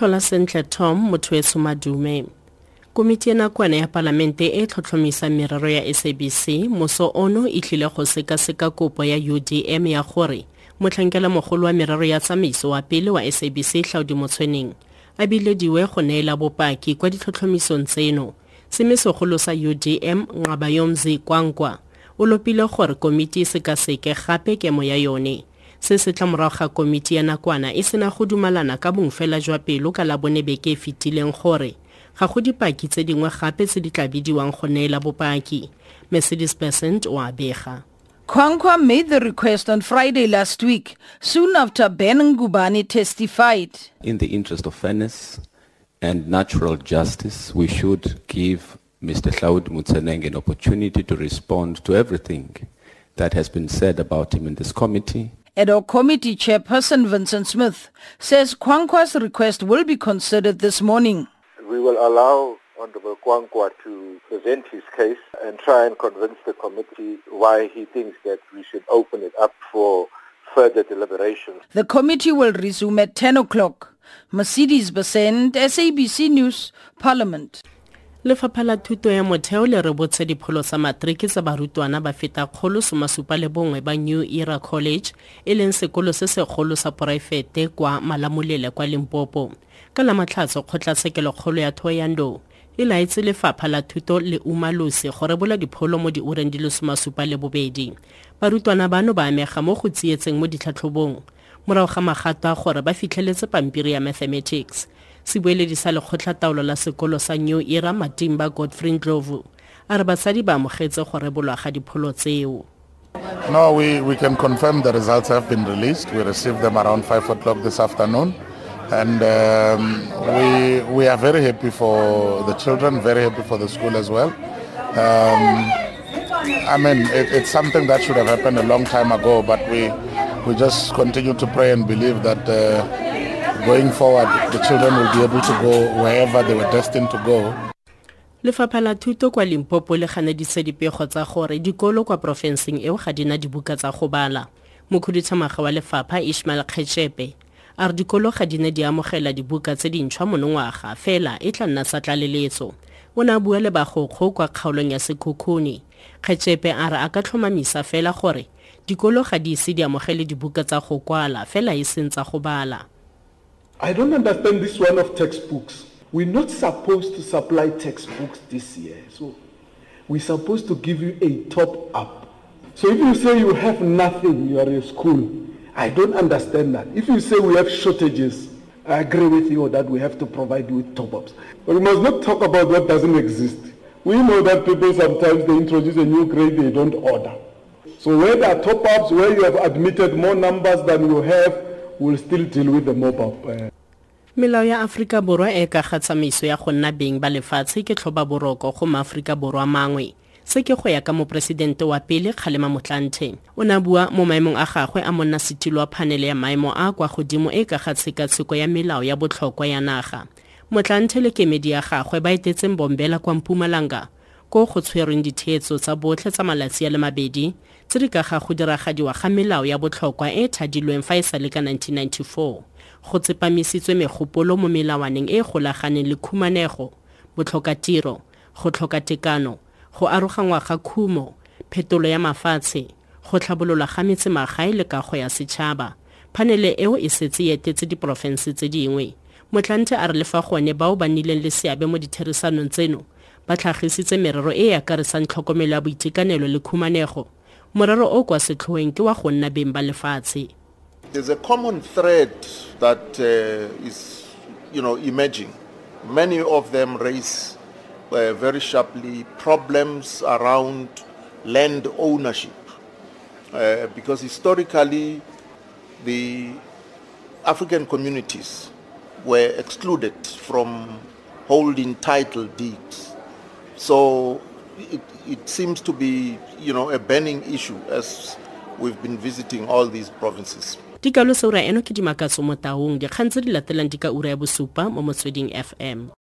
tlhola sentle tom mothoetso madume komiti ya nakwana ya palamente e tlhotlhomisa merero ya sabc moso ono e tlile go sekaseka kopo ya udm ya gore motlhankela mogolo wa merero ya tsamaiso wa pele wa sabc tlhaodi motshweneng a bilediwe go neela bopaki kwa ditlhotlhomisong tseno. Semesegolo sa udm nqabayomzi kwankwa o lopile gore komiti e sekaseke gape kemo ya yone se se tla morago ga komiti ya nakwana e sena go dumalana ka bong fela jwa pelo ka labone beke e fetileng gore ga go dipaki tse dingwe gape tse di tla bidiwang go neela bopaki mercedes Besent o a bega Kwankwa made the request on Friday last week, soon after Ben Ngubane testified. In the interest of fairness and natural justice, we should give Mr. Hlaudi Motsoeneng an opportunity to respond to everything that has been said about him in this committee. Hoc committee chairperson Vincent Smith says Kwankwa's request will be considered this morning. We will allow Honorable Kwankwa to present his case and try and convince the committee why he thinks that we should open it up for further deliberation. The committee will resume at 10 o'clock. Mercedes Besent, SABC News, Parliament. Lefapha la thuto ya motheo le rebotse dipholo tsa matriki tsa barutwana ba feta kgolo somasupa le bongwe ba new era college e leng sekolo se segolo sa poraefete kwa malamolele kwa limpopo. Ka la matlhatso kgotlatshekelo-kgolo ya thoyando e laetse lefapha la thuto le umalosi go rebola dipholo mo diureng di le somasupa le bobedi barutwana bano ba amega mo go tsietseng mo ditlhatlhobong. Morago ga magato a gore ba fitlheletse pampiri ya mathematics lekgotlataolo la sekolo sa new era matimba godfrey ndlovu a re batsadi ba amogetse go rebolwa ga dipholo tseo No, we, we can confirm the results have been released. We received them around 5 o'clock this afternoon. And um, we, we are very happy for the children, very happy for the school as well. Um, I mean, it, it's something that should have happened a long time ago, but we, we just continue to pray and believe that uh, going forward, the children will be able to go wherever they were destined to go. lefapha la thuto kwa limpopo le ganeditse dipego tsa gore dikolo kwa porofenseng eo ga di na dibuka tsa go bala. Mokhuduthamaga wa lefapha ishmael kgetšepe a re dikolo ga di ne di amogela dibuka tse dintšhwa monongwaga fela e tla nna sa tlaleletso. O ne a bua le bagokgo kwa kgaolong ya sekhukhune. Kgetšepe a re a ka tlhomamisa fela gore dikolo ga di ise di amogele dibuka tsa go kwala fela e seng tsa go bala I don't understand this one of textbooks. We're not supposed to supply textbooks this year. So we're supposed to give you a top up. So if you say you have nothing, you are a school, I don't understand that. If you say we have shortages, I agree with you that we have to provide you with top ups. But we must not talk about what doesn't exist. We know that people sometimes they introduce a new grade they don't order. So where there are top ups, where you have admitted more numbers than you have, we'll still deal with the mobile. Uh, melao ya aforika borwa e ka ga tsamaiso ya go nna beng ba lefatshe ke tlhoba boroko go maaforika borwa mangwe. Se ke go ya ka moporesidente wa pele kgalema motlanthe. O ne a bua mo maemong a gagwe a monna setilo wa phanele ya maemo a kwa godimo e ka ga tshekatsheko ya melao ya botlhokwa ya naga. Motlanthe le kemedi ya gagwe ba etetseng bombela kwa mpumalanga ko go tshwerweng ditheetso tsa botlhe tsa malatsi a le mabedi tse di ka ga go diragadiwa ga melao ya botlhokwa e e thadilweng fa e sa le ka 1994 go tsepamisitswe megopolo mo melawaneng e e golaganeng le khumanego botlhokatiro go tlhoka tekano go aroganngwa ga khumo phetolo ya mafatshe go tlhabololwa ga metsemagae le kago ya setšhaba. Phanele eo e setse e etetse diporofense tse dingwe. Motlante a re le fa gone bao ba nnileng le seabe mo ditherisanong tseno ba tlhagisitse merero e e akaresang tlhokomelo ya boitekanelo le khumanego morero o kwa setlhoeng ke wa go nna beng ba lefatshe There's a common thread that uh, is, you know, emerging. Many of them raise uh, very sharply problems around land ownership, uh, because historically, the African communities were excluded from holding title deeds. So it, it seems to be, you know, a burning issue as we've been visiting all these provinces. dikalo seura eno ke dimakatso motaung dikgang tse di latelang di ka ura ya bosupa mo motsweding fm